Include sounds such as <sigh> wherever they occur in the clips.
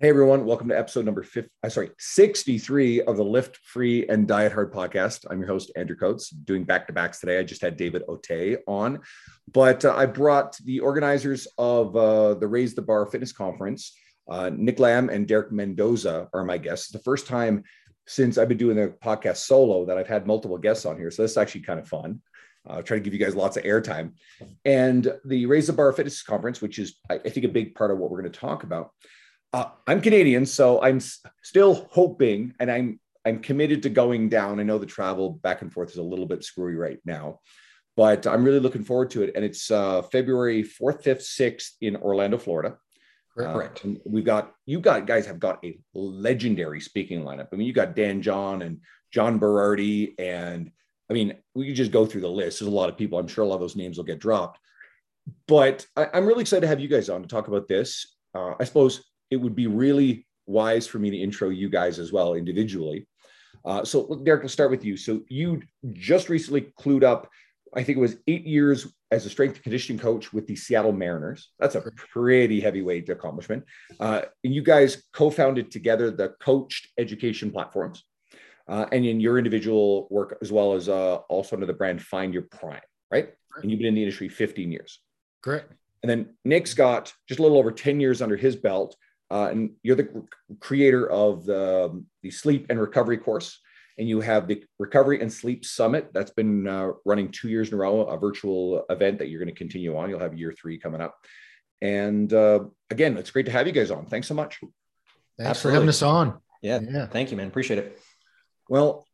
Hey everyone, welcome to episode number 50, uh, sorry, 63 of the Lift Free and Diet Hard podcast. I'm your host, Andrew Coates, doing back to backs today. I just had David Otey on, but uh, I brought the organizers of uh, the Raise the Bar Fitness Conference, uh, Nick Lamb and Derek Mendoza are my guests. It's the first time since I've been doing the podcast solo that I've had multiple guests on here. So this is actually kind of fun. Uh, try to give you guys lots of airtime. And the Raise the Bar Fitness Conference, which is, I, I think, a big part of what we're going to talk about uh, I'm Canadian, so I'm still hoping, and I'm I'm committed to going down. I know the travel back and forth is a little bit screwy right now, but I'm really looking forward to it. And it's uh, February 4th, 5th, 6th in Orlando, Florida. Correct. Uh, we've got you got guys have got a legendary speaking lineup. I mean, you got Dan John and John Berardi, and I mean, we could just go through the list. There's a lot of people. I'm sure a lot of those names will get dropped. But I, am really excited to have you guys on to talk about this. Uh, I suppose it would be really wise for me to intro you guys as well individually. Uh, so, Derek, we'll start with you. So, you just recently clued up, I think it was eight years as a strength and conditioning coach with the Seattle Mariners. That's a pretty heavyweight accomplishment. Uh, and you guys co founded together the coached education platforms. Uh, and in your individual work, as well as uh, also under the brand Find Your Prime, right? And you've been in the industry 15 years. Correct. And then Nick's got just a little over 10 years under his belt uh, and you're the creator of the, the sleep and recovery course. And you have the recovery and sleep summit that's been uh, running two years in a row a virtual event that you're going to continue on. You'll have year three coming up. And uh, again it's great to have you guys on. Thanks so much. Thanks Absolutely. for having us on. Yeah. Yeah. Thank you man. Appreciate it. Well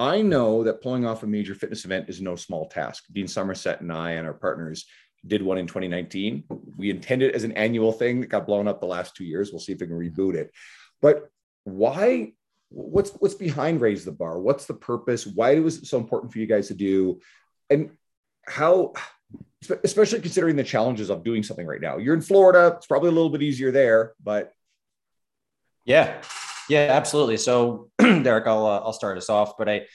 i know that pulling off a major fitness event is no small task. Dean somerset and i and our partners did one in 2019. We intended as an annual thing that got blown up the last two years. We'll see if we can reboot it. But why? What's what's behind Raise the Bar? What's the purpose? Why was it so important for you guys to do? And how, especially considering the challenges of doing something right now. You're in Florida. It's probably a little bit easier there, but yeah, yeah, absolutely. So, <clears throat> Derek, I'll uh, I'll start us off, but I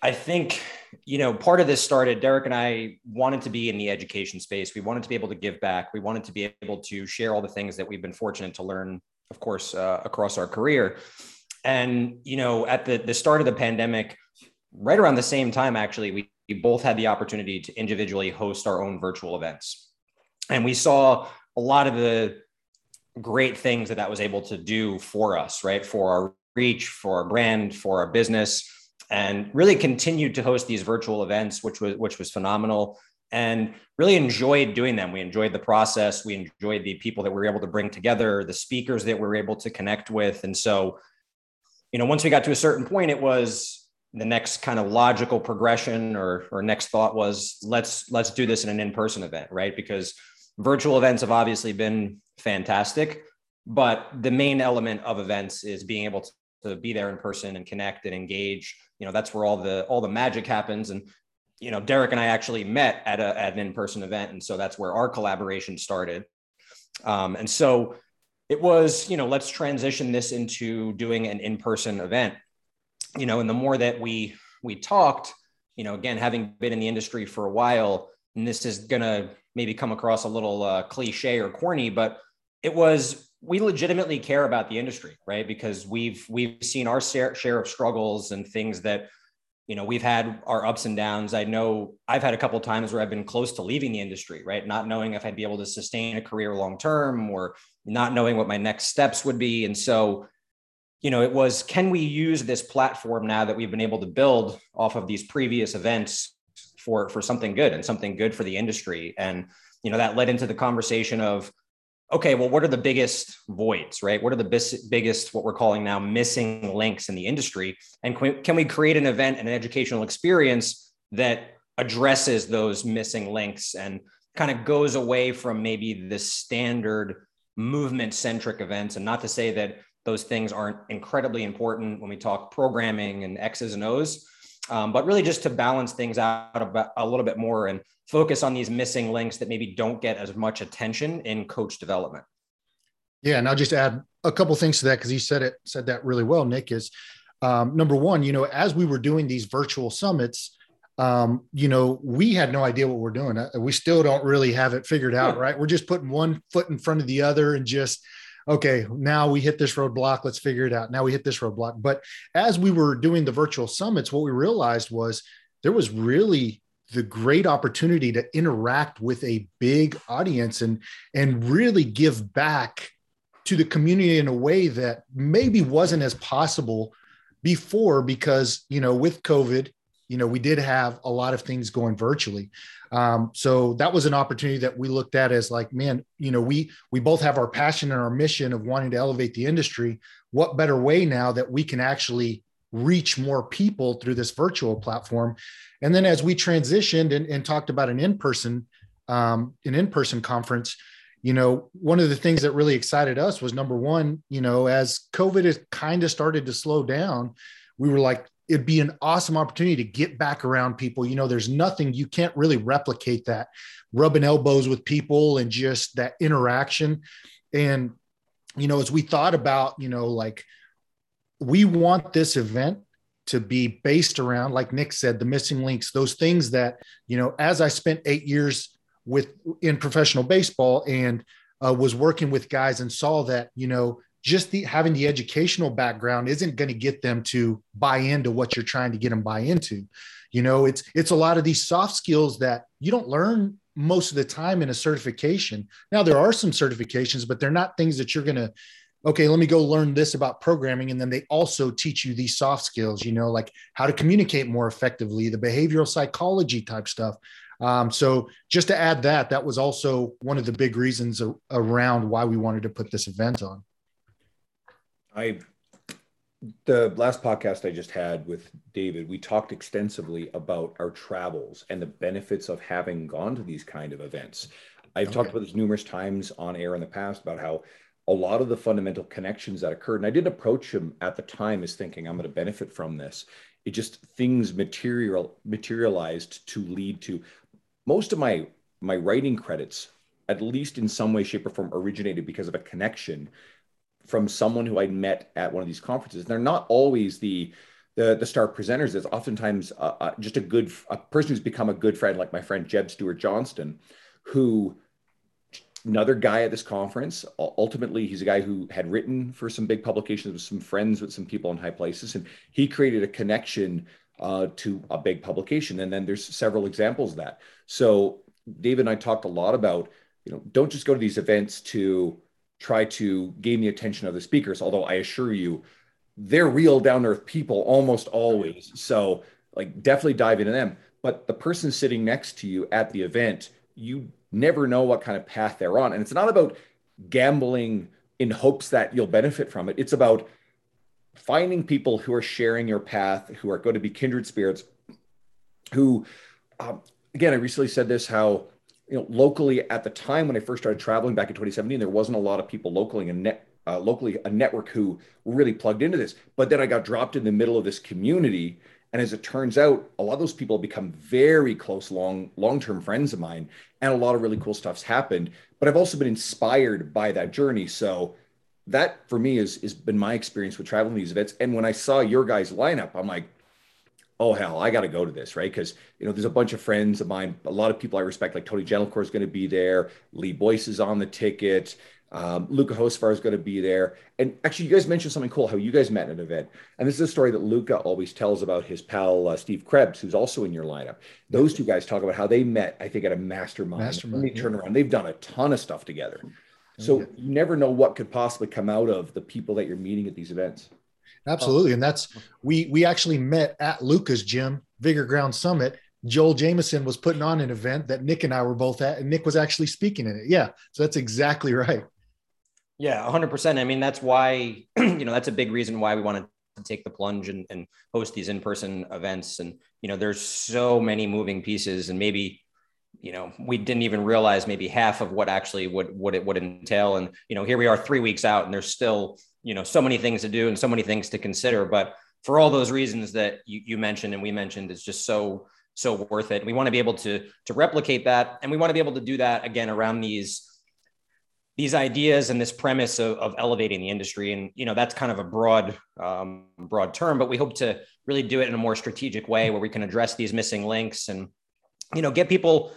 I think, you know, part of this started, Derek and I wanted to be in the education space. We wanted to be able to give back. We wanted to be able to share all the things that we've been fortunate to learn, of course, uh, across our career. And, you know, at the, the start of the pandemic, right around the same time, actually, we, we both had the opportunity to individually host our own virtual events. And we saw a lot of the great things that that was able to do for us, right? For our reach, for our brand, for our business and really continued to host these virtual events, which was which was phenomenal and really enjoyed doing them. We enjoyed the process. We enjoyed the people that we were able to bring together, the speakers that we were able to connect with. And so, you know, once we got to a certain point, it was the next kind of logical progression or, or next thought was let's let's do this in an in-person event, right? Because virtual events have obviously been fantastic, but the main element of events is being able to, to be there in person and connect and engage you know that's where all the all the magic happens. And you know derek and i actually met at, a, at an in-person event. And so that's where our collaboration started. Um, and so it was you know let's transition this into doing an in-person event. You know and the more that we we talked you know again having been in the industry for a while and this is gonna maybe come across a little uh, cliche or corny but it was we legitimately care about the industry, right? Because we've we've seen our share, of struggles and things that you know we've had our ups and downs. I know I've had a couple times where I've been close to leaving the industry, right? Not knowing if I'd be able to sustain a career long term or not knowing what my next steps would be. And so, you know, it was can we use this platform now that we've been able to build off of these previous events for for something good and something good for the industry? And you know, that led into the conversation of okay, well, what are the biggest voids, right? What are the bis- biggest, what we're calling now missing links in the industry? And can we, can we create an event and an educational experience that addresses those missing links and kind of goes away from maybe the standard movement centric events? And not to say that those things aren't incredibly important when we talk programming and X's and O's, um, but really just to balance things out a, a little bit more and focus on these missing links that maybe don't get as much attention in coach development. Yeah, and I'll just add a couple things to that because you said it said that really well. Nick is um, number one. You know, as we were doing these virtual summits, um, you know, we had no idea what we're doing. Uh, we still don't really have it figured out, right? We're just putting one foot in front of the other and just okay, now we hit this roadblock. Let's figure it out. Now we hit this roadblock. But as we were doing the virtual summits, what we realized was there was really the great opportunity to interact with a big audience and and really give back to the community in a way that maybe wasn't as possible before because you know with covid you know we did have a lot of things going virtually. Um, so that was an opportunity that we looked at as like man you know we we both have our passion and our mission of wanting to elevate the industry. What better way now that we can actually reach more people through this virtual platform? And then as we transitioned and, and talked about an in-person um, an in-person conference you know one of the things that really excited us was number one you know as covid has kind of started to slow down we were like it'd be an awesome opportunity to get back around people. You know, there's nothing you can't really replicate that rubbing elbows with people and just that interaction. And, you know, as we thought about, you know, like we want this event to be based around, like Nick said, the missing links, those things that, you know, as I spent eight years with in professional baseball and uh, was working with guys and saw that, you know, just the having the educational background isn't going to get them to buy into what you're trying to get them buy into. You know it's it's a lot of these soft skills that you don't learn most of the time in a certification. Now there are some certifications but they're not things that you're going to okay let me go learn this about programming and then they also teach you these soft skills you know like how to communicate more effectively the behavioral psychology type stuff. Um, so just to add that that was also one of the big reasons around why we wanted to put this event on I the last podcast I just had with David, we talked extensively about our travels and the benefits of having gone to these kind of events. I've okay. talked about this numerous times on air in the past about how a lot of the fundamental connections that occurred, and I did approach him at the time as thinking I'm going to benefit from this. It just things material materialized to lead to most of my my writing credits, at least in some way, shape, or form, originated because of a connection from someone who I'd met at one of these conferences. They're not always the the, the star presenters. It's oftentimes uh, uh, just a good a person who's become a good friend, like my friend Jeb Stuart Johnston, who another guy at this conference. Ultimately, he's a guy who had written for some big publications with some friends with some people in high places, and he created a connection uh, to a big publication. And then there's several examples of that. So David and I talked a lot about, you know, don't just go to these events to try to gain the attention of the speakers. Although I assure you, they're real down earth people almost always. So, like, definitely dive into them. But the person sitting next to you at the event, you never know what kind of path they're on. And it's not about gambling in hopes that you'll benefit from it. It's about finding people who are sharing your path, who are going to be kindred spirits, who, um, again, I recently said this how you know, locally at the time when I first started traveling back in 2017, there wasn't a lot of people locally and net, uh, locally a network who really plugged into this. But then I got dropped in the middle of this community, and as it turns out, a lot of those people have become very close, long long term friends of mine, and a lot of really cool stuff's happened. But I've also been inspired by that journey. So that for me is has been my experience with traveling these events. And when I saw your guys' lineup, I'm like, oh hell, I got to go to this, right? Because you know, there's a bunch of friends of mine, a lot of people I respect, like Tony Gentilcore is going to be there, Lee Boyce is on the ticket, um, Luka Hocevar is going to be there, and actually, you guys mentioned something cool, how you guys met at an event, and this is a story that Luka always tells about his pal uh, Steve Krebs, who's also in your lineup. Those two guys talk about how they met, I think, at a mastermind. Mastermind. They turn around, they've done a ton of stuff together. So okay. you never know what could possibly come out of the people that you're meeting at these events. Oh. Absolutely. And that's we we actually met at Luka's gym, Vigor Ground Summit. Joel Jamieson was putting on an event that Nick and I were both at, and Nick was actually speaking in it. Yeah. So that's exactly right. Yeah, 100%. I mean, that's why, <clears throat> you know, that's a big reason why we wanted to take the plunge and, and host these in person events. And, you know, there's so many moving pieces, and maybe, you know, we didn't even realize maybe half of what actually would, what it would entail. And, you know, here we are three weeks out, and there's still, you know so many things to do and so many things to consider. But for all those reasons that you, you mentioned and we mentioned it's just so so worth it. We want to be able to to replicate that. And we want to be able to do that again around these these ideas and this premise of, of elevating the industry. And you know that's kind of a broad um, broad term but we hope to really do it in a more strategic way where we can address these missing links and you know get people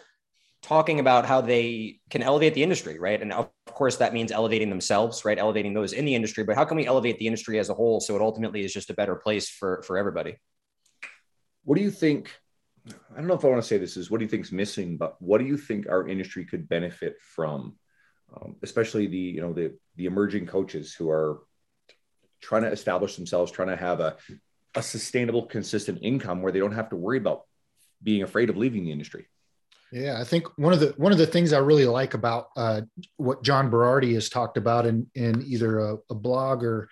talking about how they can elevate the industry, right? And of course, that means elevating themselves, right? Elevating those in the industry. But how can we elevate the industry as a whole so it ultimately is just a better place for for everybody? What do you think? I don't know if I want to say this is what do you think is missing, but what do you think our industry could benefit from, um, especially the you know the the emerging coaches who are trying to establish themselves, trying to have a a sustainable, consistent income where they don't have to worry about being afraid of leaving the industry. Yeah, I think one of the one of the things I really like about uh, what John Berardi has talked about in in either a, a blog or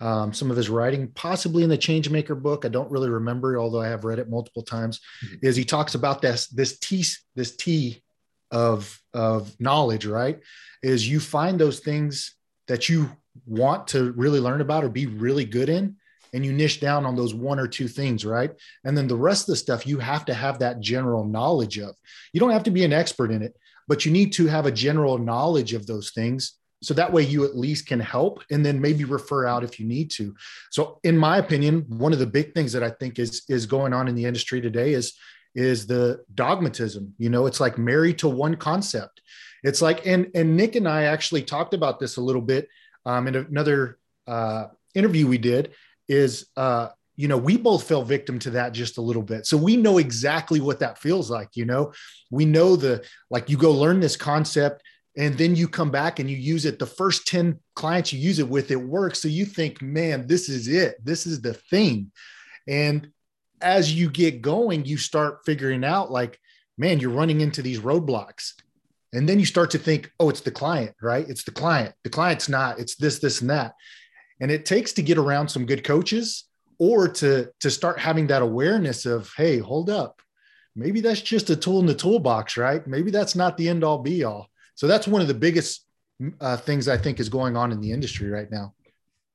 um, some of his writing, possibly in the Changemaker book. I don't really remember, although I have read it multiple times. Mm-hmm. Is he talks about this this T this T of of knowledge, right? Is you find those things that you want to really learn about or be really good in, and you niche down on those one or two things, right? And then the rest of the stuff you have to have that general knowledge of. You don't have to be an expert in it, but you need to have a general knowledge of those things. So that way you at least can help and then maybe refer out if you need to. So in my opinion, one of the big things that I think is is going on in the industry today is is the dogmatism. You know, it's like married to one concept. It's like and and Nick and I actually talked about this a little bit um, in another uh, interview we did is uh you know we both fell victim to that just a little bit. So we know exactly what that feels like you know? We know the like you go learn this concept and then you come back and you use it. The first 10 clients you use it with it works. So you think man this is it. This is the thing. And as you get going you start figuring out like man you're running into these roadblocks. And then you start to think oh it's the client right? It's the client. The client's not. It's this this and that and it takes to get around some good coaches or to to start having that awareness of hey hold up. Maybe that's just a tool in the toolbox right? Maybe that's not the end all be all. So that's one of the biggest uh, things i think is going on in the industry right now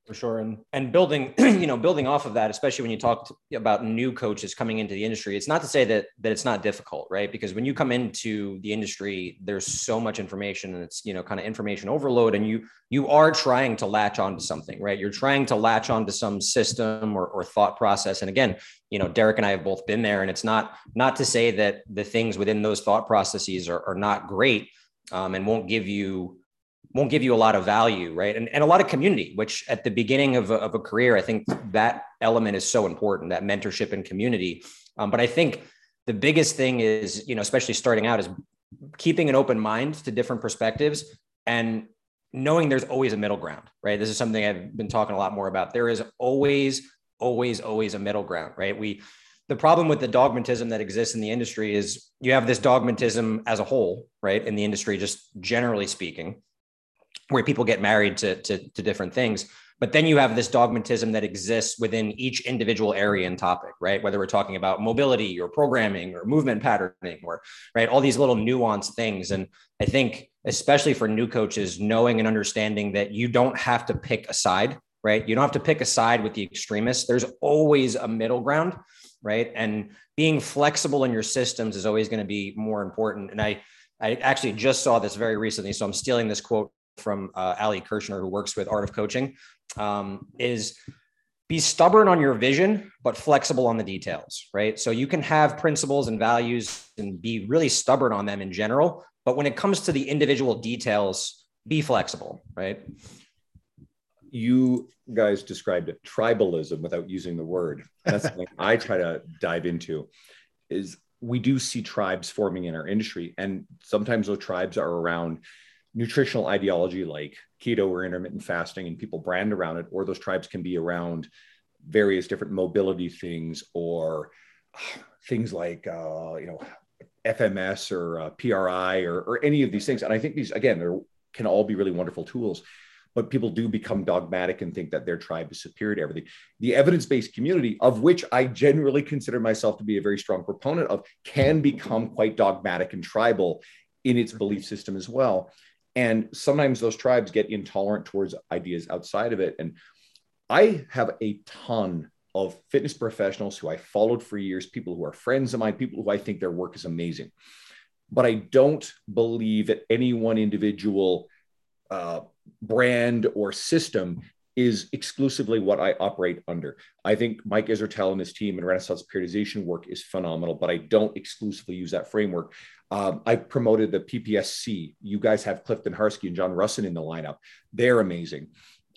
for sure. And and building <clears throat> you know building off of that especially when you talk about new coaches coming into the industry it's not to say that that it's not difficult right? Because when you come into the industry there's so much information and it's you know kind of information overload and you you are trying to latch onto something right? You're trying to latch onto some system or, or thought process. And again you know derek and i have both been there and it's not not to say that the things within those thought processes are, are not great um, and won't give you won't give you a lot of value, right? And, and a lot of community, which at the beginning of a, of a career, I think that element is so important, that mentorship and community. Um, but I think the biggest thing is, you know, especially starting out, is keeping an open mind to different perspectives and knowing there's always a middle ground, right? This is something I've been talking a lot more about. There is always, always, always a middle ground, right? We, the problem with the dogmatism that exists in the industry is you have this dogmatism as a whole, right? In the industry, just generally speaking where people get married to, to, to different things. But then you have this dogmatism that exists within each individual area and topic, right? Whether we're talking about mobility or programming or movement patterning or right, all these little nuanced things. And I think, especially for new coaches, knowing and understanding that you don't have to pick a side, right? You don't have to pick a side with the extremists. There's always a middle ground, right? And being flexible in your systems is always going to be more important. And I I actually just saw this very recently. So I'm stealing this quote from uh, Ali Kershner, who works with Art of Coaching, um, is be stubborn on your vision, but flexible on the details, right? So you can have principles and values and be really stubborn on them in general. But when it comes to the individual details, be flexible, right? You guys described it tribalism without using the word. That's something <laughs> I try to dive into is we do see tribes forming in our industry. And sometimes those tribes are around nutritional ideology like keto or intermittent fasting and people brand around it, or those tribes can be around various different mobility things or things like, uh, you know, FMS or uh, PRI or, or any of these things. And I think these, again, they can all be really wonderful tools, but people do become dogmatic and think that their tribe is superior to everything. The evidence based community, of which I generally consider myself to be a very strong proponent of, can become quite dogmatic and tribal in its belief system as well. And sometimes those tribes get intolerant towards ideas outside of it. And I have a ton of fitness professionals who I followed for years, people who are friends of mine, people who I think their work is amazing. But I don't believe that any one individual uh, brand or system is exclusively what I operate under. I think Mike Israetel and his team and Renaissance periodization work is phenomenal, but I don't exclusively use that framework. Um, I promoted the PPSC. You guys have Clifton Harski and John Rusin in the lineup. They're amazing.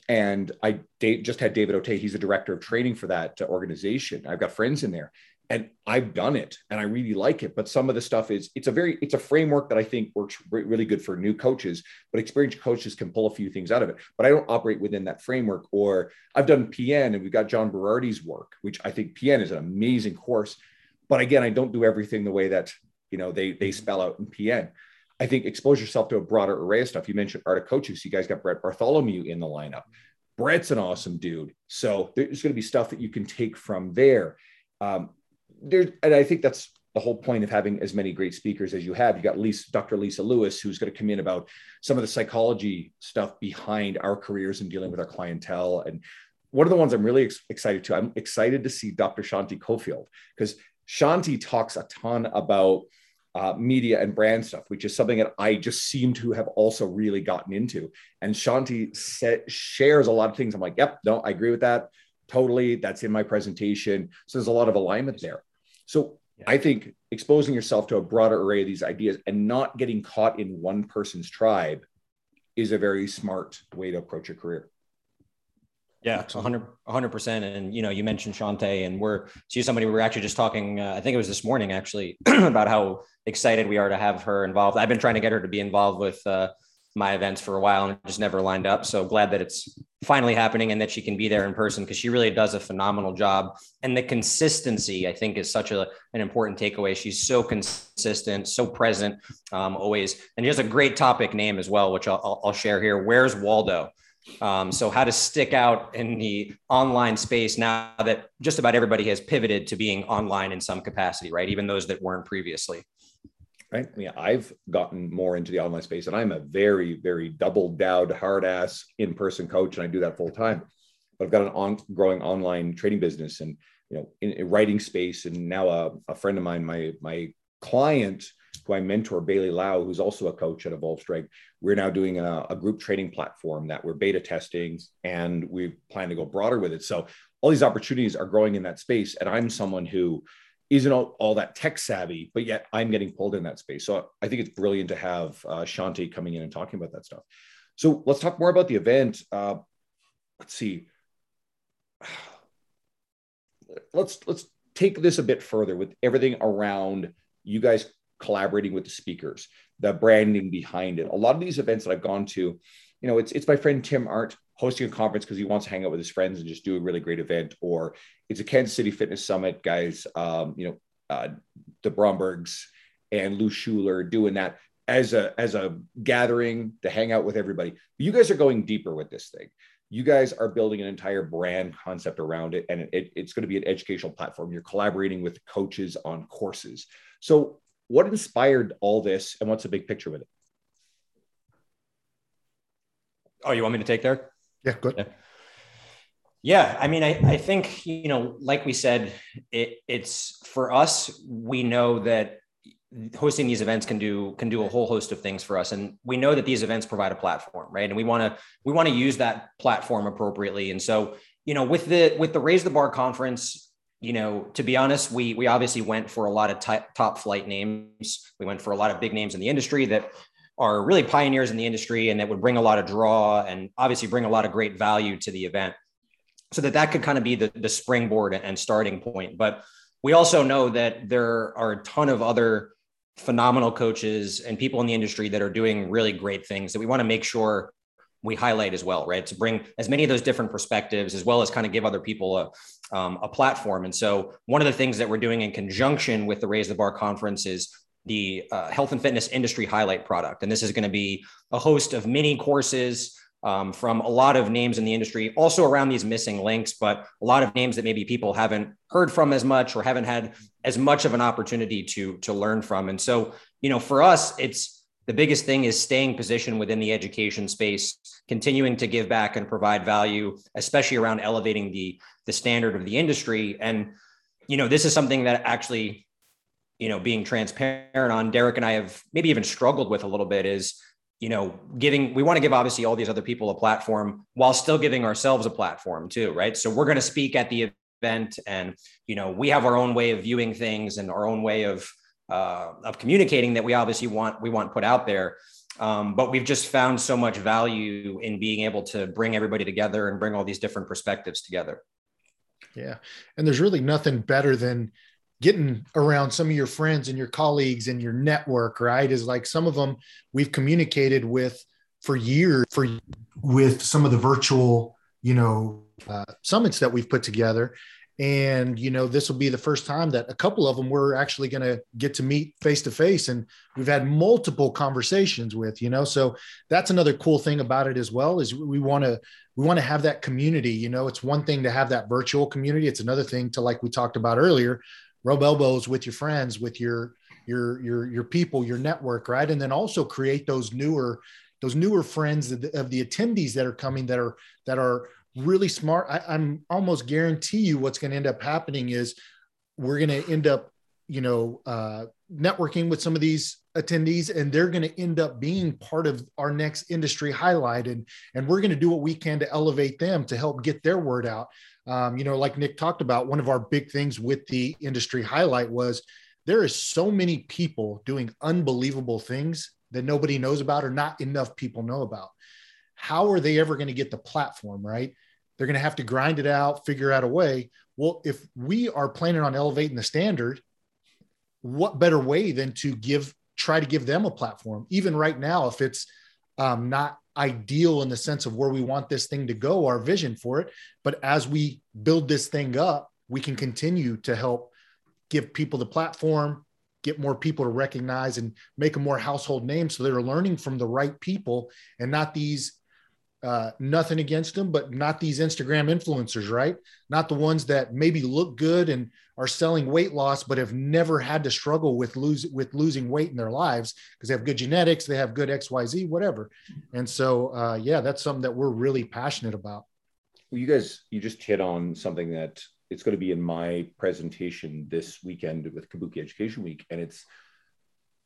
And I just had David Otey. He's the director of training for that organization. I've got friends in there and I've done it and I really like it. But some of the stuff is it's a very it's a framework that I think works really good for new coaches, but experienced coaches can pull a few things out of it. But I don't operate within that framework. Or I've done PN and we've got John Berardi's work, which I think PN is an amazing course. But again, I don't do everything the way that you know they they spell out in PN. I think expose yourself to a broader array of stuff. You mentioned Art of Coaching. So you guys got Brett Bartholomew in the lineup. Brett's an awesome dude. So there's going to be stuff that you can take from there. Um, there, and I think that's the whole point of having as many great speakers as you have. You got Lisa, Dr. Lisa Lewis, who's going to come in about some of the psychology stuff behind our careers and dealing with our clientele. And one of the ones I'm really ex- excited to, I'm excited to see Dr. Shante Cofield because Shante talks a ton about uh, media and brand stuff, which is something that I just seem to have also really gotten into. And Shante shares a lot of things. I'm like, yep, no, I agree with that. Totally. That's in my presentation. So there's a lot of alignment there. So yeah. I think exposing yourself to a broader array of these ideas and not getting caught in one person's tribe is a very smart way to approach your career. Yeah, 100 percent. And you know, you mentioned Shante, and we're she's somebody we were actually just talking. Uh, I think it was this morning actually <clears throat> about how excited we are to have her involved. I've been trying to get her to be involved with uh, my events for a while and just never lined up. So glad that it's finally happening and that she can be there in person because she really does a phenomenal job. And the consistency, I think, is such a, an important takeaway. She's so consistent, so present, um, always. And she has a great topic name as well, which I'll, I'll share here. Where's Waldo? Um, so, how to stick out in the online space now that just about everybody has pivoted to being online in some capacity, right? Even those that weren't previously. Right. I mean, I've gotten more into the online space, and I'm a very, very double down, hard ass in person coach, and I do that full time. But I've got an on growing online trading business, and you know, in, in writing space, and now a, a friend of mine, my my client who I mentor, Bailey Lau, who's also a coach at Evolve Strength, we're now doing a, a, group training platform that we're beta testing and we plan to go broader with it. So all these opportunities are growing in that space. And I'm someone who isn't all, all that tech savvy, but yet I'm getting pulled in that space. So I think it's brilliant to have uh, Shante coming in and talking about that stuff. So let's talk more about the event. Uh, let's see. <sighs> Let's let's take this a bit further with everything around you guys collaborating with the speakers, the branding behind it. A lot of these events that I've gone to, you know, it's it's my friend Tim Art hosting a conference because he wants to hang out with his friends and just do a really great event, or it's a Kansas City Fitness Summit, guys. Um, you know, uh, the Brombergs and Lou Schuler doing that as a as a gathering to hang out with everybody. You guys are going deeper with this thing. You guys are building an entire brand concept around it, and it, it's going to be an educational platform. You're collaborating with coaches on courses. So what inspired all this and what's the big picture with it? Oh, you want me to take there? Yeah, good. Yeah. Yeah, I mean, I, I think, you know, like we said, it, it's for us, we know that hosting these events can do can do a whole host of things for us and we know that these events provide a platform right and we want to we want to use that platform appropriately and so you know with the with the raise the bar conference you know, to be honest, we we obviously went for a lot of top flight names. We went for a lot of big names in the industry that are really pioneers in the industry and that would bring a lot of draw and obviously bring a lot of great value to the event. So that that could kind of be the, the springboard and starting point. But we also know that there are a ton of other phenomenal coaches and people in the industry that are doing really great things that we want to make sure we highlight as well, right? To bring as many of those different perspectives, as well as kind of give other people a, um, a platform. And so, one of the things that we're doing in conjunction with the Raise the Bar conference is the uh, health and fitness industry highlight product. And this is going to be a host of mini courses um, from a lot of names in the industry, also around these missing links, but a lot of names that maybe people haven't heard from as much or haven't had as much of an opportunity to to learn from. And so, you know, for us, it's the biggest thing is staying positioned within the education space, continuing to give back and provide value, especially around elevating the the standard of the industry. And you know, this is something that actually, you know, being transparent on Derek and I have maybe even struggled with a little bit is you know, giving, we want to give obviously all these other people a platform while still giving ourselves a platform too, right? So we're going to speak at the event and, you know, we have our own way of viewing things and our own way of, uh, of communicating that we obviously want, we want put out there. Um, but we've just found so much value in being able to bring everybody together and bring all these different perspectives together. Yeah. And there's really nothing better than getting around some of your friends and your colleagues and your network, right? Is like some of them we've communicated with for years for with some of the virtual, you know, uh, summits that we've put together. And, you know, this will be the first time that a couple of them we're actually going to get to meet face to face. And we've had multiple conversations with, you know, so that's another cool thing about it as well is we want to, we want to have that community. You know, it's one thing to have that virtual community. It's another thing to, like we talked about earlier, rub elbows with your friends, with your your your your people, your network, right? And then also create those newer those newer friends of the, of the attendees that are coming that are that are really smart. I, I'm almost guarantee you what's going to end up happening is we're going to end up, you know, uh, networking with some of these attendees and they're going to end up being part of our next industry highlight and and we're going to do what we can to elevate them to help get their word out um, you know, like Nick talked about, one of our big things with the industry highlight was there is so many people doing unbelievable things that nobody knows about or not enough people know about. How are they ever going to get the platform, right? They're going to have to grind it out, figure out a way. Well, if we are planning on elevating the standard, what better way than to give, try to give them a platform? Even right now, if it's um, not ideal in the sense of where we want this thing to go, our vision for it. But as we build this thing up, we can continue to help give people the platform, get more people to recognize and make a more household name so they're learning from the right people and not these uh, nothing against them, but not these Instagram influencers, right? Not the ones that maybe look good and are selling weight loss, but have never had to struggle with lose with losing weight in their lives because they have good genetics, they have good X, Y, Z, whatever. And so, uh, yeah, that's something that we're really passionate about. Well, you guys, you just hit on something that it's going to be in my presentation this weekend with Kabuki Education Week, and it's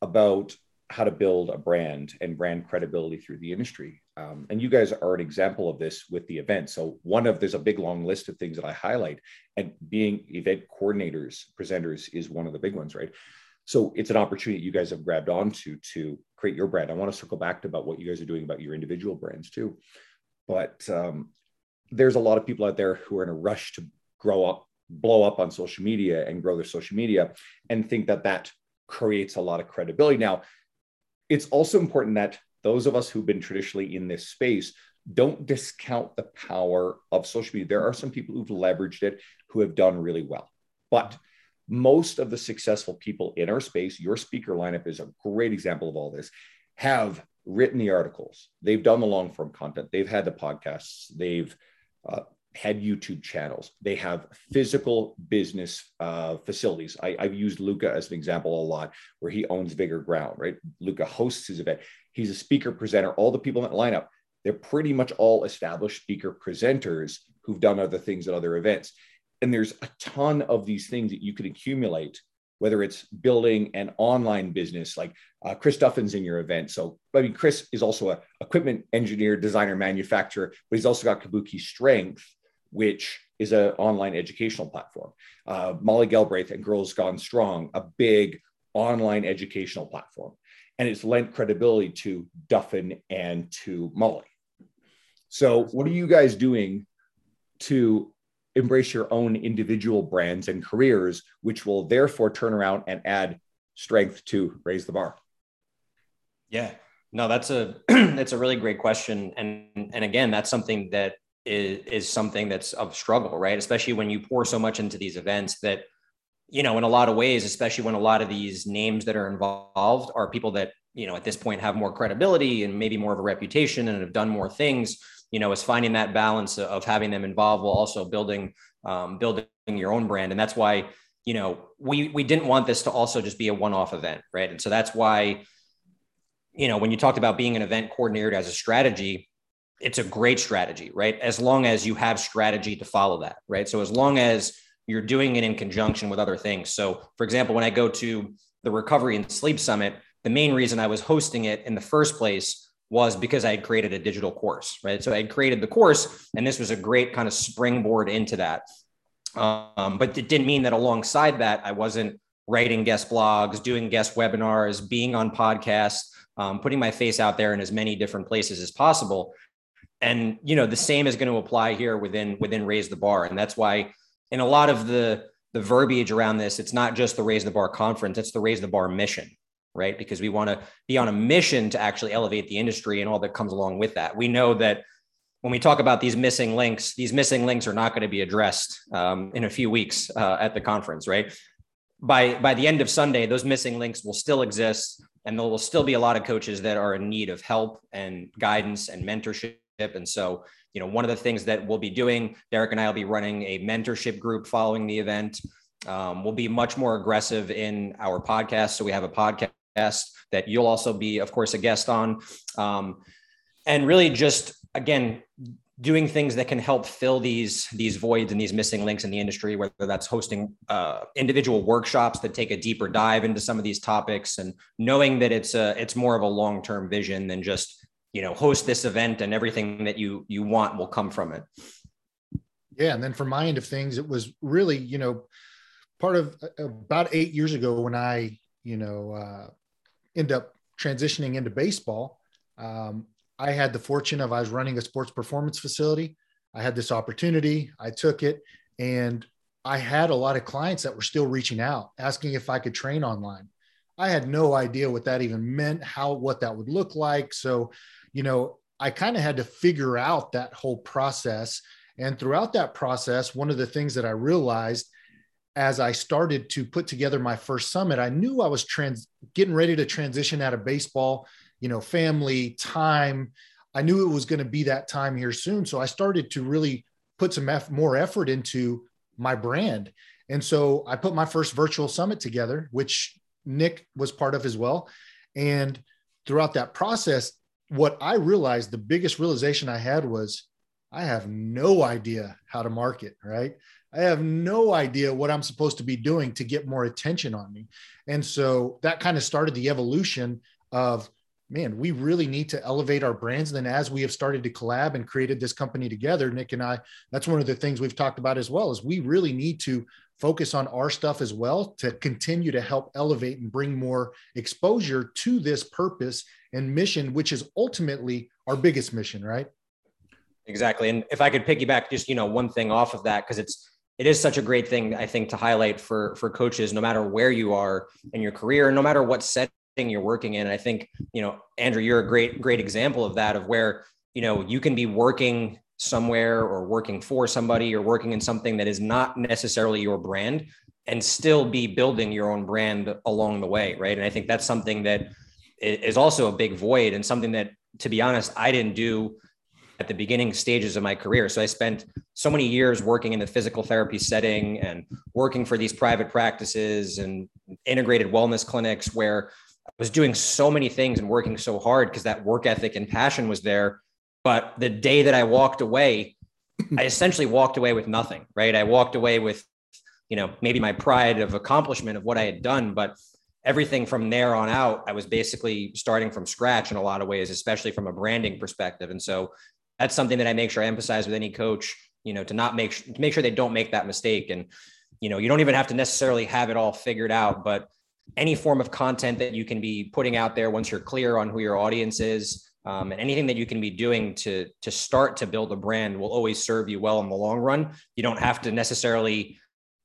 about how to build a brand and brand credibility through the industry. Um, and you guys are an example of this with the event. So one of there's a big long list of things that I highlight, and being event coordinators, presenters is one of the big ones, right? So it's an opportunity you guys have grabbed onto to create your brand. I want to circle back to about what you guys are doing about your individual brands too, but um, there's a lot of people out there who are in a rush to grow up, blow up on social media and grow their social media, and think that that creates a lot of credibility. Now it's also important that those of us who've been traditionally in this space don't discount the power of social media. There are some people who've leveraged it who have done really well. But most of the successful people in our space, your speaker lineup is a great example of all this, have written the articles, they've done the long form content, they've had the podcasts, they've uh, had YouTube channels. They have physical business uh, facilities. I, have used Luka as an example a lot, where he owns Vigor Ground, right? Luka hosts his event. He's a speaker presenter. All the people in that lineup, they're pretty much all established speaker presenters who've done other things at other events. And there's a ton of these things that you could accumulate, whether it's building an online business, like uh, Chris Duffin's in your event. So, I mean, Chris is also a equipment engineer, designer, manufacturer, but he's also got Kabuki Strength, which is an online educational platform. Uh, Molly Galbraith and Girls Gone Strong, a big online educational platform. And it's lent credibility to Duffin and to Molly. So, what are you guys doing to embrace your own individual brands and careers, which will therefore turn around and add strength to raise the bar? Yeah, no, that's a <clears throat> that's a really great question, and and again, that's something that is, is something that's of struggle, right? Especially when you pour so much into these events that, you know, in a lot of ways, especially when a lot of these names that are involved are people that, you know, at this point have more credibility and maybe more of a reputation and have done more things, you know, is finding that balance of having them involved while also building, um, building your own brand. And that's why, you know, we, we didn't want this to also just be a one-off event. Right. And so that's why, you know, when you talked about being an event coordinator as a strategy, it's a great strategy, right? As long as you have strategy to follow that, right? So as long as you're doing it in conjunction with other things. So, for example, when I go to the Recovery and Sleep Summit, the main reason I was hosting it in the first place was because I had created a digital course, right? So I had created the course, and this was a great kind of springboard into that. Um, but it didn't mean that alongside that, I wasn't writing guest blogs, doing guest webinars, being on podcasts, um, putting my face out there in as many different places as possible. And you know, the same is going to apply here within within Raise the Bar, and that's why in a lot of the the verbiage around this, it's not just the Raise the Bar conference; it's the Raise the Bar mission, right? Because we want to be on a mission to actually elevate the industry and all that comes along with that. We know that when we talk about these missing links, these missing links are not going to be addressed um, in a few weeks uh, at the conference, right? By by the end of Sunday, those missing links will still exist, and there will still be a lot of coaches that are in need of help and guidance and mentorship. And so, you know, one of the things that we'll be doing, Derek and I will be running a mentorship group following the event. Um, we'll be much more aggressive in our podcast. So we have a podcast that you'll also be, of course, a guest on. Um, and really just again doing things that can help fill these these voids and these missing links in the industry whether that's hosting uh, individual workshops that take a deeper dive into some of these topics and knowing that it's a it's more of a long-term vision than just you know host this event and everything that you you want will come from it yeah and then from my end of things it was really you know part of uh, about eight years ago when i you know uh, end up transitioning into baseball um, I had the fortune of I was running a sports performance facility. I had this opportunity. I took it and I had a lot of clients that were still reaching out asking if I could train online. I had no idea what that even meant, how what that would look like. So, you know, I kind of had to figure out that whole process. And throughout that process, one of the things that I realized as I started to put together my first summit, I knew I was trans getting ready to transition out of baseball you know, family, time. I knew it was going to be that time here soon. So I started to really put some eff- more effort into my brand. And so I put my first virtual summit together, which Nick was part of as well. And throughout that process, what I realized, the biggest realization I had was I have no idea how to market, right? I have no idea what I'm supposed to be doing to get more attention on me. And so that kind of started the evolution of man, we really need to elevate our brands. And then as we have started to collab and created this company together, Nick and I, that's one of the things we've talked about as well, is we really need to focus on our stuff as well to continue to help elevate and bring more exposure to this purpose and mission, which is ultimately our biggest mission, right? Exactly. And if I could piggyback just, you know, one thing off of that, because it's it is such a great thing, I think, to highlight for for coaches, no matter where you are in your career, no matter what setting you're working in. And I think, you know, Andrew, you're a great, great example of that, of where, you know, you can be working somewhere or working for somebody or working in something that is not necessarily your brand and still be building your own brand along the way. Right. And I think that's something that is also a big void and something that, to be honest, I didn't do at the beginning stages of my career. So I spent so many years working in the physical therapy setting and working for these private practices and integrated wellness clinics where I was doing so many things and working so hard because that work ethic and passion was there. But the day that I walked away, I essentially walked away with nothing, right? I walked away with, you know, maybe my pride of accomplishment of what I had done, but everything from there on out, I was basically starting from scratch in a lot of ways, especially from a branding perspective. And so that's something that I make sure I emphasize with any coach, you know, to not make to make sure they don't make that mistake. And, you know, you don't even have to necessarily have it all figured out, but any form of content that you can be putting out there once you're clear on who your audience is um, and anything that you can be doing to to start to build a brand will always serve you well in the long run. You don't have to necessarily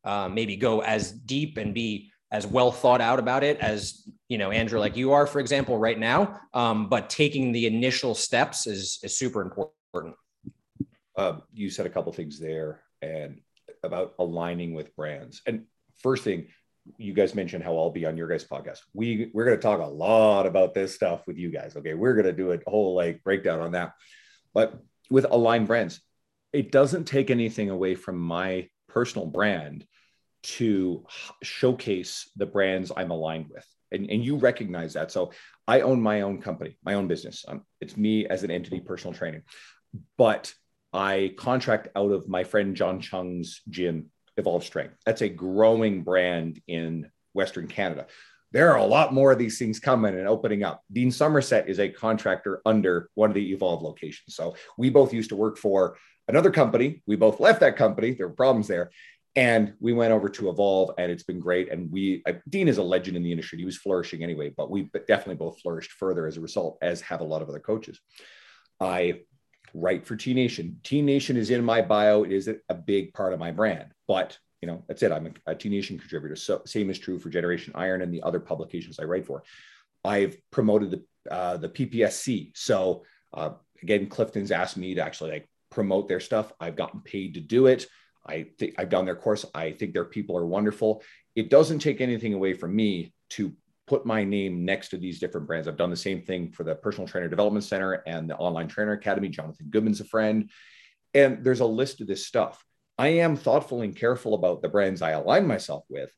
uh, maybe go as deep and be as well thought out about it as you know andrew like you are for example right now. Um, but taking the initial steps is is super important. Uh, you said a couple things there and about aligning with brands. And first thing you guys mentioned how I'll be on your guys' podcast. We we're going to talk a lot about this stuff with you guys. Okay, we're going to do a whole like breakdown on that. But with aligned brands, it doesn't take anything away from my personal brand to showcase the brands I'm aligned with. And, and you recognize that. So I own my own company, my own business. Um, it's me as an entity, personal training. But I contract out of my friend John Chung's gym Evolve Strength. That's a growing brand in Western Canada. there are a lot more of these things coming and opening up. Dean Somerset is a contractor under one of the Evolve locations. So we both used to work for another company. We both left that company. There were problems there. And we went over to Evolve, and it's been great. And we, uh, Dean is a legend in the industry. He was flourishing anyway, but we definitely both flourished further as a result, as have a lot of other coaches. I write for T Nation. T Nation is in my bio. It is a big part of my brand, but you know that's it. I'm a, a T Nation contributor. So same is true for Generation Iron and the other publications I write for. I've promoted the uh, the PPSC. So uh, again, Clifton's asked me to actually like promote their stuff. I've gotten paid to do it. I think I've done their course. I think their people are wonderful. It doesn't take anything away from me to put my name next to these different brands. I've done the same thing for the Personal Trainer Development Center and the Online Trainer Academy. Jonathan Goodman's a friend. And there's a list of this stuff. I am thoughtful and careful about the brands I align myself with,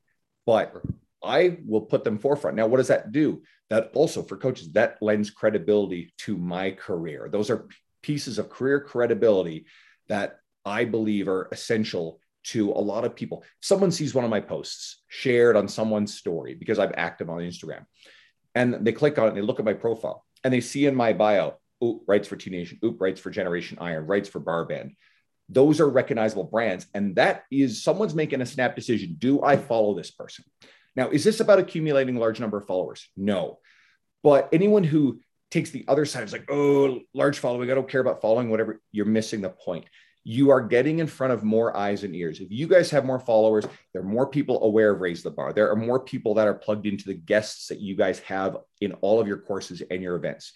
but I will put them forefront. Now, what does that do? That also for coaches, that lends credibility to my career. Those are pieces of career credibility that I believe are essential to a lot of people. Someone sees one of my posts shared on someone's story because I'm active on Instagram, and they click on it and they look at my profile and they see in my bio, Oop, writes for T Nation, Oop, writes for Generation Iron, writes for BarBend. Those are recognizable brands. And that is someone's making a snap decision. Do I follow this person? Now, is this about accumulating large number of followers? No. But anyone who takes the other side is like, oh, large following. I don't care about following, whatever. You're missing the point. You are getting in front of more eyes and ears. If you guys have more followers, there are more people aware of Raise the Bar. There are more people that are plugged into the guests that you guys have in all of your courses and your events.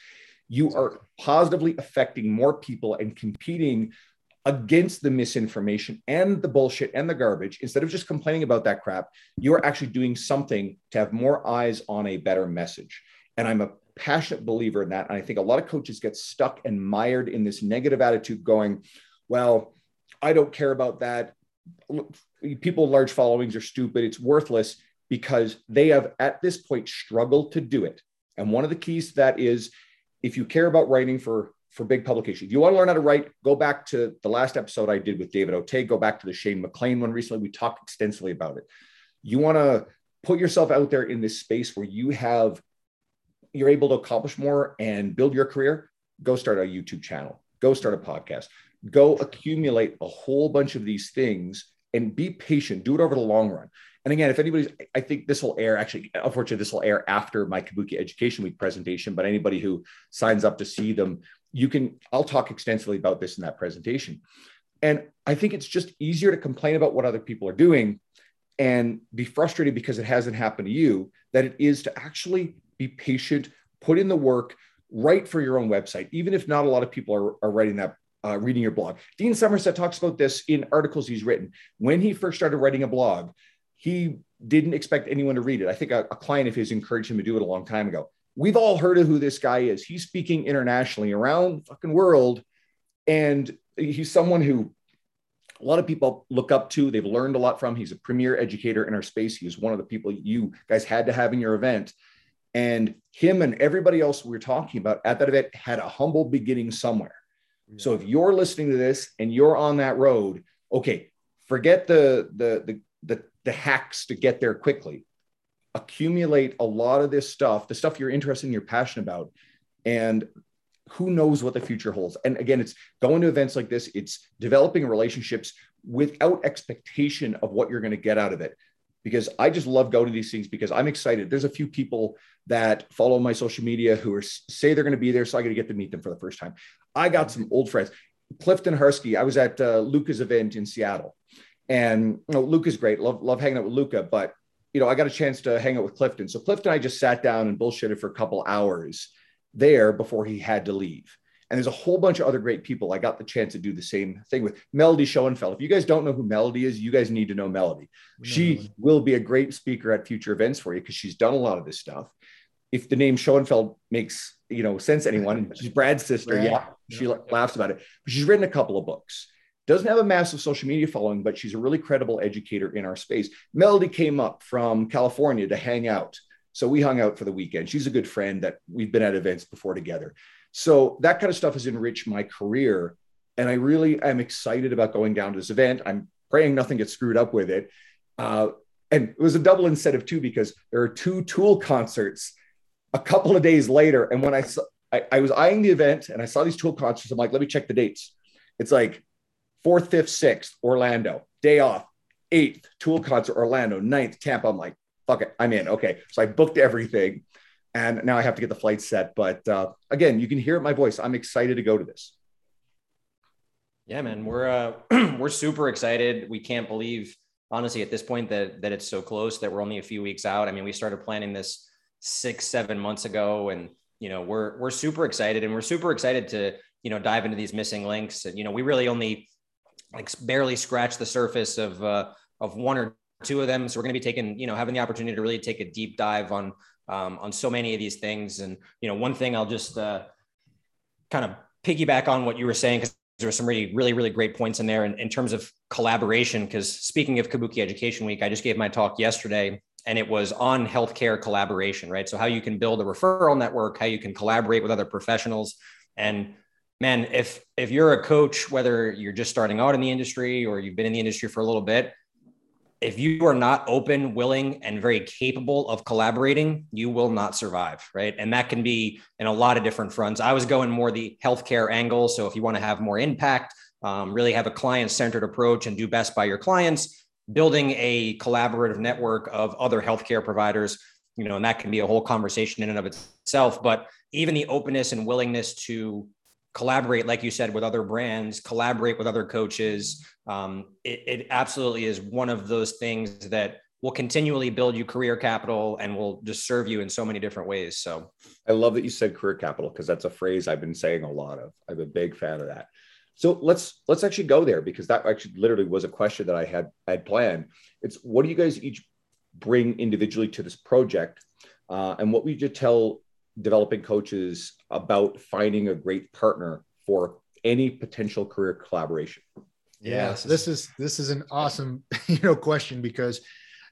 You are positively affecting more people and competing against the misinformation and the bullshit and the garbage instead of just complaining about that crap you're actually doing something to have more eyes on a better message and i'm a passionate believer in that. And I think a lot of coaches get stuck and mired in this negative attitude going, well, I don't care about that. People with large followings are stupid. It's worthless because they have at this point struggled to do it. And one of the keys to that is if you care about writing for for big publication. If you want to learn how to write, go back to the last episode I did with David Otey. Go back to the Shane McLean one recently. We talked extensively about it. You want to put yourself out there in this space where you have you're able to accomplish more and build your career, go start a YouTube channel, go start a podcast, go accumulate a whole bunch of these things and be patient. Do it over the long run. And again, if anybody's, I think this will air actually, unfortunately, this will air after my Kabuki Education Week presentation, but anybody who signs up to see them, you can, I'll talk extensively about this in that presentation. And I think it's just easier to complain about what other people are doing and be frustrated because it hasn't happened to you than it is to actually be patient, put in the work, write for your own website, even if not a lot of people are, are writing that, uh, reading your blog. Dean Somerset talks about this in articles he's written. When he first started writing a blog, he didn't expect anyone to read it. I think a, a client of his encouraged him to do it a long time ago. We've all heard of who this guy is. He's speaking internationally around the fucking world. And he's someone who a lot of people look up to. They've learned a lot from. He's a premier educator in our space. He one of the people you guys had to have in your event. And him and everybody else we were talking about at that event had a humble beginning somewhere. So if you're listening to this and you're on that road, okay, forget the, the the the the hacks to get there quickly. Accumulate a lot of this stuff, the stuff you're interested in, you're passionate about, and who knows what the future holds. And again, it's going to events like this, it's developing relationships without expectation of what you're going to get out of it because I just love going to these things because I'm excited. There's a few people that follow my social media who are say they're going to be there, so I got to get to meet them for the first time. I got some old friends, Clifton Harski. I was at uh, Luka's event in Seattle, and you know, Luka's great. Love love hanging out with Luka, but you know I got a chance to hang out with Clifton. So Clifton, and I just sat down and bullshitted for a couple hours there before he had to leave. And there's a whole bunch of other great people. I got the chance to do the same thing with Melody Schoenfeld. If you guys don't know who Melody is, you guys need to know Melody. She will be a great speaker at future events for you because she's done a lot of this stuff. If the name Schoenfeld makes you know sense to anyone, <laughs> she's Brad's sister. Brad. Yeah, she yeah. laughs about it. But she's written a couple of books. Doesn't have a massive social media following, but she's a really credible educator in our space. Melody came up from California to hang out. So we hung out for the weekend. She's a good friend that we've been at events before together. So that kind of stuff has enriched my career. And I really am excited about going down to this event. I'm praying nothing gets screwed up with it. Uh, and it was a double incentive too because there are two Tool concerts a couple of days later. And when I saw, I, I was eyeing the event and I saw these Tool concerts, I'm like, let me check the dates. It's like fourth, fifth, sixth, Orlando, day off, eighth, Tool concert, Orlando, ninth, Tampa. I'm like, fuck it, I'm in. Okay. So I booked everything and now I have to get the flight set. But uh, again, you can hear my voice. I'm excited to go to this. Yeah, man, we're uh, <clears throat> we're super excited. We can't believe, honestly, at this point that that it's so close that we're only a few weeks out. I mean, we started planning this six, seven months ago, and you know, we're we're super excited, and we're super excited to you know dive into these missing links. And you know, we really only like barely scratched the surface of uh, of one or two of them. So we're going to be taking, you know, having the opportunity to really take a deep dive on um, on so many of these things. And you know, one thing I'll just uh, kind of piggyback on what you were saying because there were some really, really, really great points in there in, in terms of collaboration. Because speaking of Kabuki Education Week, I just gave my talk yesterday and it was on healthcare collaboration, right? So how you can build a referral network, how you can collaborate with other professionals. And man, if if you're a coach, whether you're just starting out in the industry or you've been in the industry for a little bit, if you are not open, willing, and very capable of collaborating, you will not survive, right? And that can be in a lot of different fronts. I was going more the healthcare angle. So if you want to have more impact, um, really have a client centered approach and do best by your clients, building a collaborative network of other healthcare providers, you know, and that can be a whole conversation in and of itself. But even the openness and willingness to collaborate, like you said, with other brands, collaborate with other coaches. Um, it, it absolutely is one of those things that will continually build you career capital and will just serve you in so many different ways. So I love that you said career capital because that's a phrase I've been saying a lot of. I'm a big fan of that. So let's let's actually go there because that actually literally was a question that I had had planned. It's what do you guys each bring individually to this project, uh, and what would you tell developing coaches about finding a great partner for any potential career collaboration? Yes, this is this is an awesome <laughs> you know question because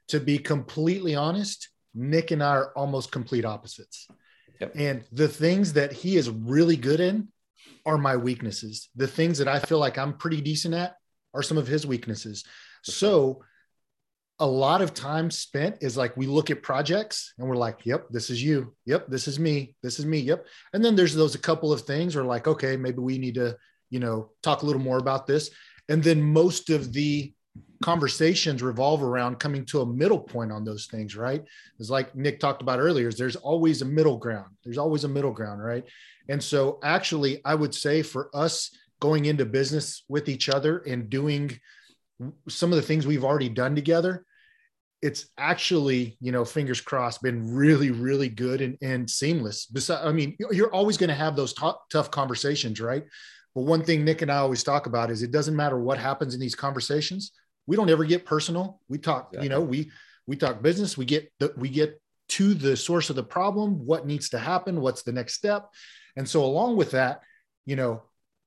to be completely honest, Nick and I are almost complete opposites. Yep. And the things that he is really good in are my weaknesses. The things that I feel like I'm pretty decent at are some of his weaknesses. So a lot of time spent is like we look at projects and we're like, yep, this is you. Yep, this is me. This is me. Yep. And then there's those a couple of things where like, okay, maybe we need to, you know, talk a little more about this. And then most of the conversations revolve around coming to a middle point on those things, right? It's like Nick talked about earlier, is there's always a middle ground. There's always a middle ground, right? And so actually, I would say for us going into business with each other and doing some of the things we've already done together, it's actually, you know, fingers crossed, been really, really good and, and seamless. Besides, I mean, you're always going to have those t- tough conversations, right? But one thing Nick and I always talk about is it doesn't matter what happens in these conversations. We don't ever get personal. We talk, you know, we we talk business. We get the, we get to the source of the problem. What needs to happen? What's the next step? And so along with that, you know,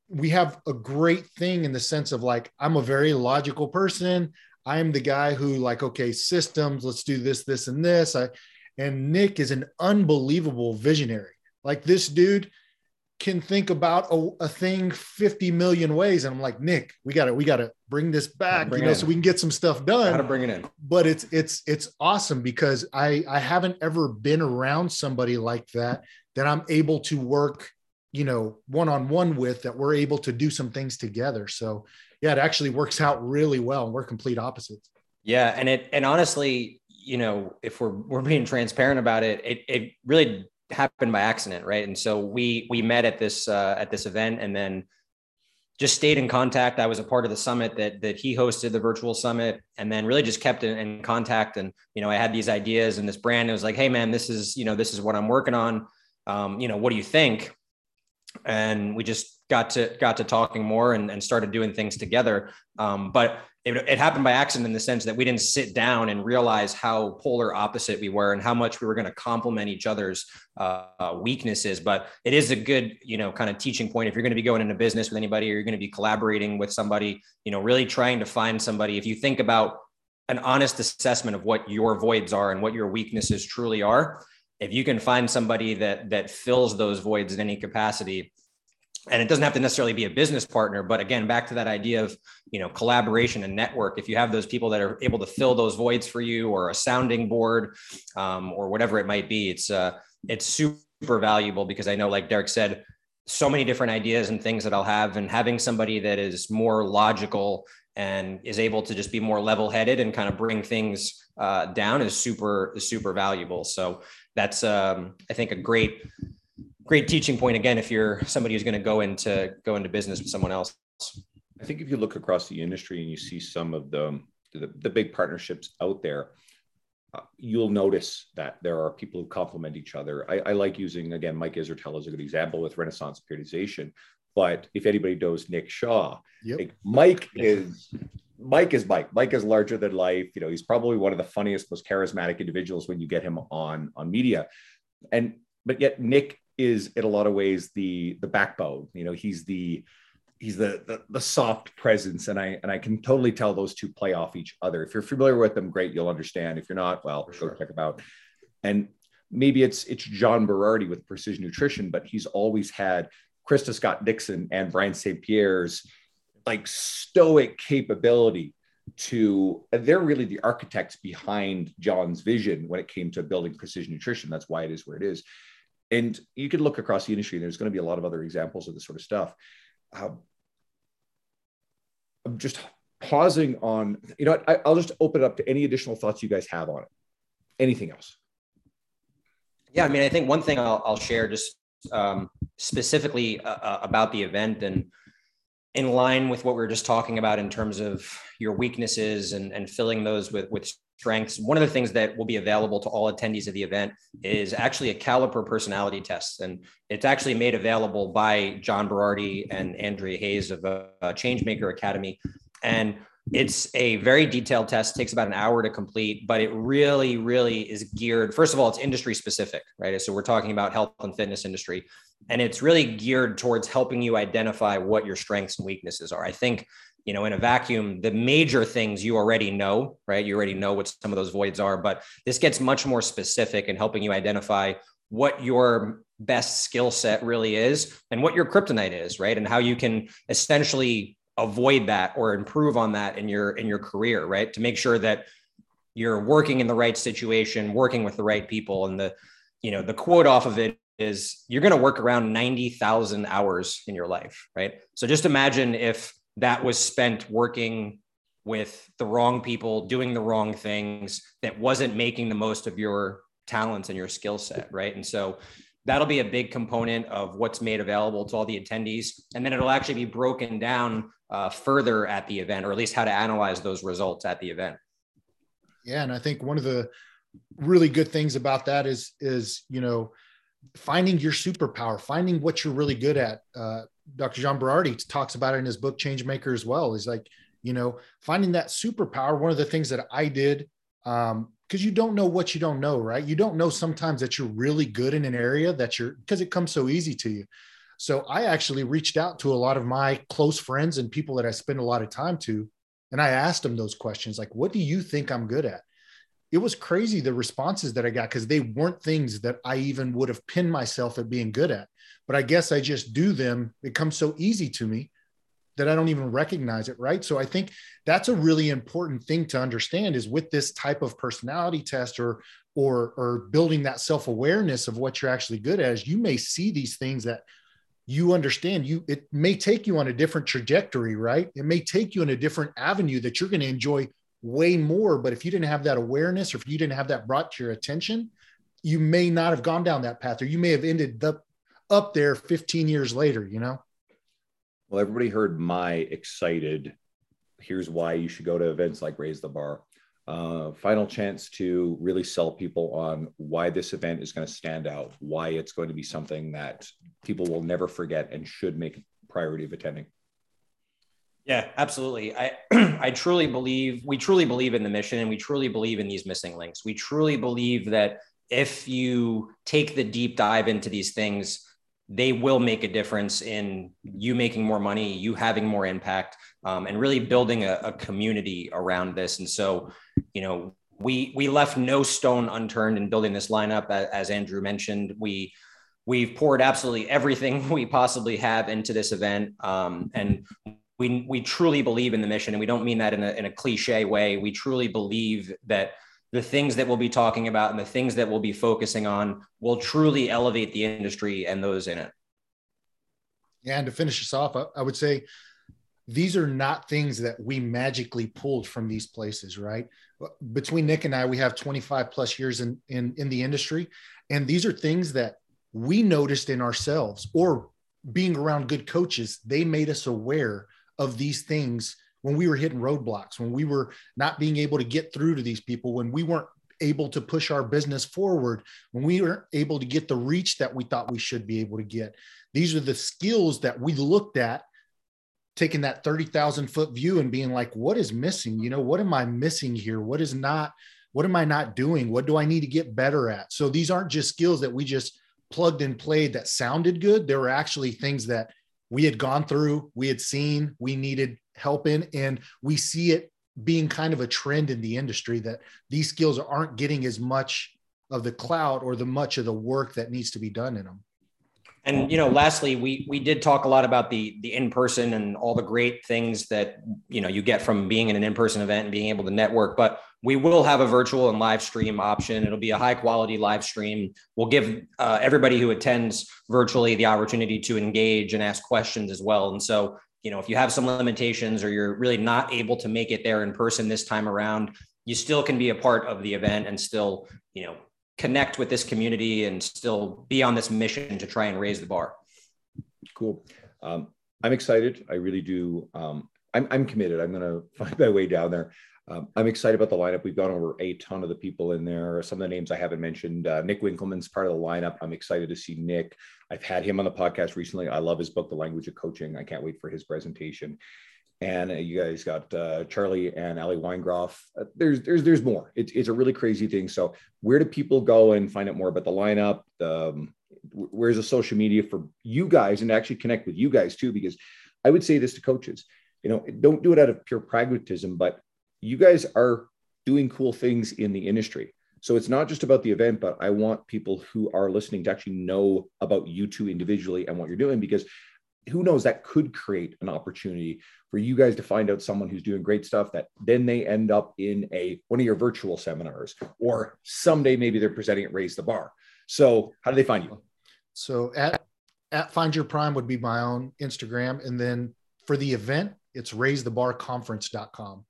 we have a great thing in the sense of like I'm a very logical person. I'm the guy who like, okay, systems, let's do this, this, and this. I, and Nick is an unbelievable visionary. Like this dude can think about a, a thing 50 million ways. And I'm like, Nick, we got to, we got to bring this back, bring you know, so we can get some stuff done. Gotta bring it in. But it's, it's, it's awesome because I, I haven't ever been around somebody like that, that I'm able to work, you know, one-on-one with that we're able to do some things together. So yeah, it actually works out really well. And We're complete opposites. Yeah, and it and honestly, you know, if we're we're being transparent about it, it it really happened by accident, right? And so we we met at this uh, at this event, and then just stayed in contact. I was a part of the summit that that he hosted, the virtual summit, and then really just kept in, in contact. And you know, I had these ideas and this brand. It was like, hey, man, this is you know this is what I'm working on. Um, you know, what do you think? And we just got to got to talking more and, and started doing things together. Um, but it, it, happened by accident in the sense that we didn't sit down and realize how polar opposite we were and how much we were going to complement each other's uh, weaknesses. But it is a good, you know, kind of teaching point. If you're going to be going into business with anybody or you're going to be collaborating with somebody, you know, really trying to find somebody. If you think about an honest assessment of what your voids are and what your weaknesses truly are, if you can find somebody that that fills those voids in any capacity and it doesn't have to necessarily be a business partner but again back to that idea of you know collaboration and network. If you have those people that are able to fill those voids for you or a sounding board um, or whatever it might be it's uh it's super valuable because i know like derek said so many different ideas and things that i'll have and having somebody that is more logical and is able to just be more level headed and kind of bring things uh, down is super is super valuable. So that's um, i think a great great teaching point again if you're somebody who's going to go into go into business with someone else. I think if you look across the industry and you see some of the the, the big partnerships out there uh, you'll notice that there are people who complement each other. I, I like using again mike Israetel as a good example with renaissance periodization but if anybody knows nick shaw yep. like mike is Mike is Mike. Mike is larger than life. You know, he's probably one of the funniest, most charismatic individuals when you get him on on media. And but yet Nick is in a lot of ways the the backbone. You know, he's the he's the, the, the soft presence, and I and I can totally tell those two play off each other. If you're familiar with them, great, you'll understand. If you're not, well, go check them out. And maybe it's it's John Berardi with Precision Nutrition, but he's always had Krista Scott Dixon and Brian St. Pierre's like stoic capability to they're really the architects behind John's vision when it came to building precision nutrition. That's why it is where it is. And you can look across the industry, there's going to be a lot of other examples of this sort of stuff. Um, I'm just pausing on, you know, I, will just open it up to any additional thoughts you guys have on it. Anything else? Yeah, I mean, I think one thing I'll, I'll share just um, specifically uh, uh about the event and in line with what we were just talking about in terms of your weaknesses and, and filling those with, with strengths. One of the things that will be available to all attendees of the event is actually a caliper personality test. And it's actually made available by John Berardi and Andrea Hayes of uh, Changemaker Academy. And it's a very detailed test, takes about an hour to complete, but it really, really is geared. First of all, it's industry specific, right? So we're talking about health and fitness industry, and it's really geared towards helping you identify what your strengths and weaknesses are. I think, you know, in a vacuum, the major things you already know, right? You already know what some of those voids are, but this gets much more specific in helping you identify what your best skill set really is and what your kryptonite is, right? And how you can essentially avoid that or improve on that in your in your career right to make sure that you're working in the right situation working with the right people and the you know the quote off of it is you're going to work around 90,000 hours in your life right? So just imagine if that was spent working with the wrong people doing the wrong things that wasn't making the most of your talents and your skill set right? And so that'll be a big component of what's made available to all the attendees. And then it'll actually be broken down uh, further at the event, or at least how to analyze those results at the event. Yeah, and I think one of the really good things about that is is you know finding your superpower, finding what you're really good at. Uh, Dr. John Berardi talks about it in his book Changemaker as well. He's like you know finding that superpower. One of the things that I did um, because you don't know what you don't know, right? You don't know sometimes that you're really good in an area that you're because it comes so easy to you. So I actually reached out to a lot of my close friends and people that I spend a lot of time to. And I asked them those questions like, what do you think I'm good at? It was crazy the responses that I got because they weren't things that I even would have pinned myself at being good at. But I guess I just do them. It comes so easy to me that I don't even recognize it. Right. So I think that's a really important thing to understand is with this type of personality test or or or building that self-awareness of what you're actually good at you may see these things that you understand you it may take you on a different trajectory right it may take you in a different avenue that you're going to enjoy way more but if you didn't have that awareness or if you didn't have that brought to your attention you may not have gone down that path or you may have ended up up there 15 years later you know well everybody heard my excited here's why you should go to events like raise the bar uh, final chance to really sell people on why this event is going to stand out, why it's going to be something that people will never forget and should make priority of attending. Yeah, absolutely. I <clears throat> I truly believe we truly believe in the mission and we truly believe in these missing links. We truly believe that if you take the deep dive into these things, they will make a difference in you making more money, you having more impact, um, and really building a, a community around this. And so, you know, we we left no stone unturned in building this lineup. As, Andrew mentioned, we we've poured absolutely everything <laughs> we possibly have into this event. Um, and we, we truly believe in the mission. And we don't mean that in a, in a cliche way. We truly believe that the things that we'll be talking about and the things that we'll be focusing on will truly elevate the industry and those in it. Yeah, and to finish this off, I, I would say these are not things that we magically pulled from these places, right? Between Nick and I, we have 25 plus years in, in, in the industry. And these are things that we noticed in ourselves or being around good coaches, they made us aware of these things when we were hitting roadblocks, when we were not being able to get through to these people, when we weren't able to push our business forward, when we weren't able to get the reach that we thought we should be able to get. These are the skills that we looked at, taking that 30,000 foot view and being like, what is missing? You know, what am I missing here? What is not, what am I not doing? What do I need to get better at? So these aren't just skills that we just plugged and played that sounded good. There were actually things that we had gone through, we had seen, we needed help in, and we see it being kind of a trend in the industry that these skills aren't getting as much of the cloud or the much of the work that needs to be done in them. And you know, lastly, we we did talk a lot about the the in person and all the great things that you know you get from being in an in person event and being able to network. But we will have a virtual and live stream option. It'll be a high quality live stream. We'll give uh, everybody who attends virtually the opportunity to engage and ask questions as well. And so, you know, if you have some limitations or you're really not able to make it there in person this time around, you still can be a part of the event and still, you know, connect with this community and still be on this mission to try and raise the bar. Cool. Um, I'm excited. I really do. Um, I'm, I'm committed. I'm going <laughs> to find my way down there. Um, I'm excited about the lineup. We've gone over a ton of the people in there. Some of the names I haven't mentioned. Uh, Nick Winkelman's part of the lineup. I'm excited to see Nick. I've had him on the podcast recently. I love his book, The Language of Coaching. I can't wait for his presentation and uh, you guys got uh, Charlie and Ali Weingroff. Uh, there's there's there's more. It's it's a really crazy thing. So where do people go and find out more about the lineup? Um, where's the social media for you guys and actually connect with you guys too? Because I would say this to coaches, you know, don't do it out of pure pragmatism, but you guys are doing cool things in the industry. So it's not just about the event, but I want people who are listening to actually know about you two individually and what you're doing because who knows that could create an opportunity for you guys to find out someone who's doing great stuff that then they end up in a one of your virtual seminars or someday maybe they're presenting at raise the bar. So how do they find you? So at at find your prime would be my own instagram. And then for the event it's raise the bar raisethebarconference.com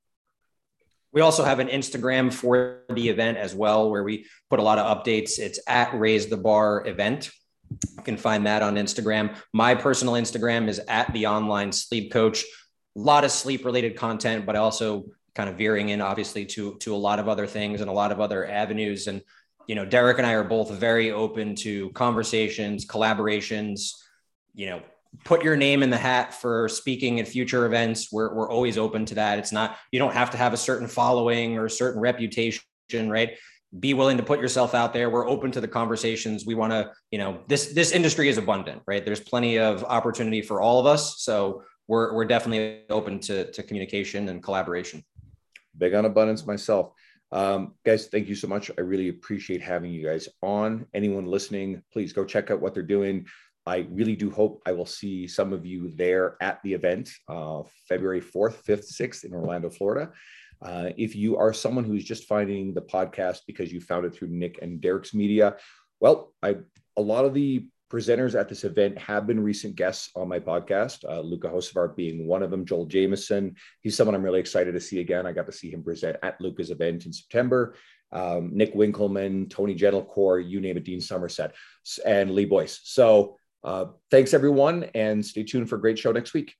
we also have an Instagram for the event as well, where we put a lot of updates. It's at Raise the Bar Event. You can find that on Instagram. My personal Instagram is at the online sleep coach. A lot of sleep related content, but also kind of veering in obviously to to a lot of other things and a lot of other avenues. And you know, Derek and I are both very open to conversations, collaborations. You know, put your name in the hat for speaking at future events. We're we're always open to that. It's not you don't have to have a certain following or a certain reputation, right? be willing to put yourself out there. We're open to the conversations. We want to you know this this industry is abundant right? There's plenty of opportunity for all of us. So we're, we're definitely open to, to communication and collaboration. Big on abundance myself. Um, guys thank you so much. I really appreciate having you guys on. Anyone listening please go check out what they're doing I really do hope I will see some of you there at the event, uh, February 4th, 5th, 6th in Orlando, Florida. Uh, if you are someone who's just finding the podcast because you found it through Nick and Derek's media, well, I a lot of the presenters at this event have been recent guests on my podcast. Uh, Luka Hocevar being one of them. Joel Jamieson. he's someone I'm really excited to see again. I got to see him present at Luka's event in September. Um, Nick Winkelman, Tony Gentilcore, you name it, Dean Somerset, and Lee Boyce. So uh, thanks everyone, and stay tuned for a great show next week.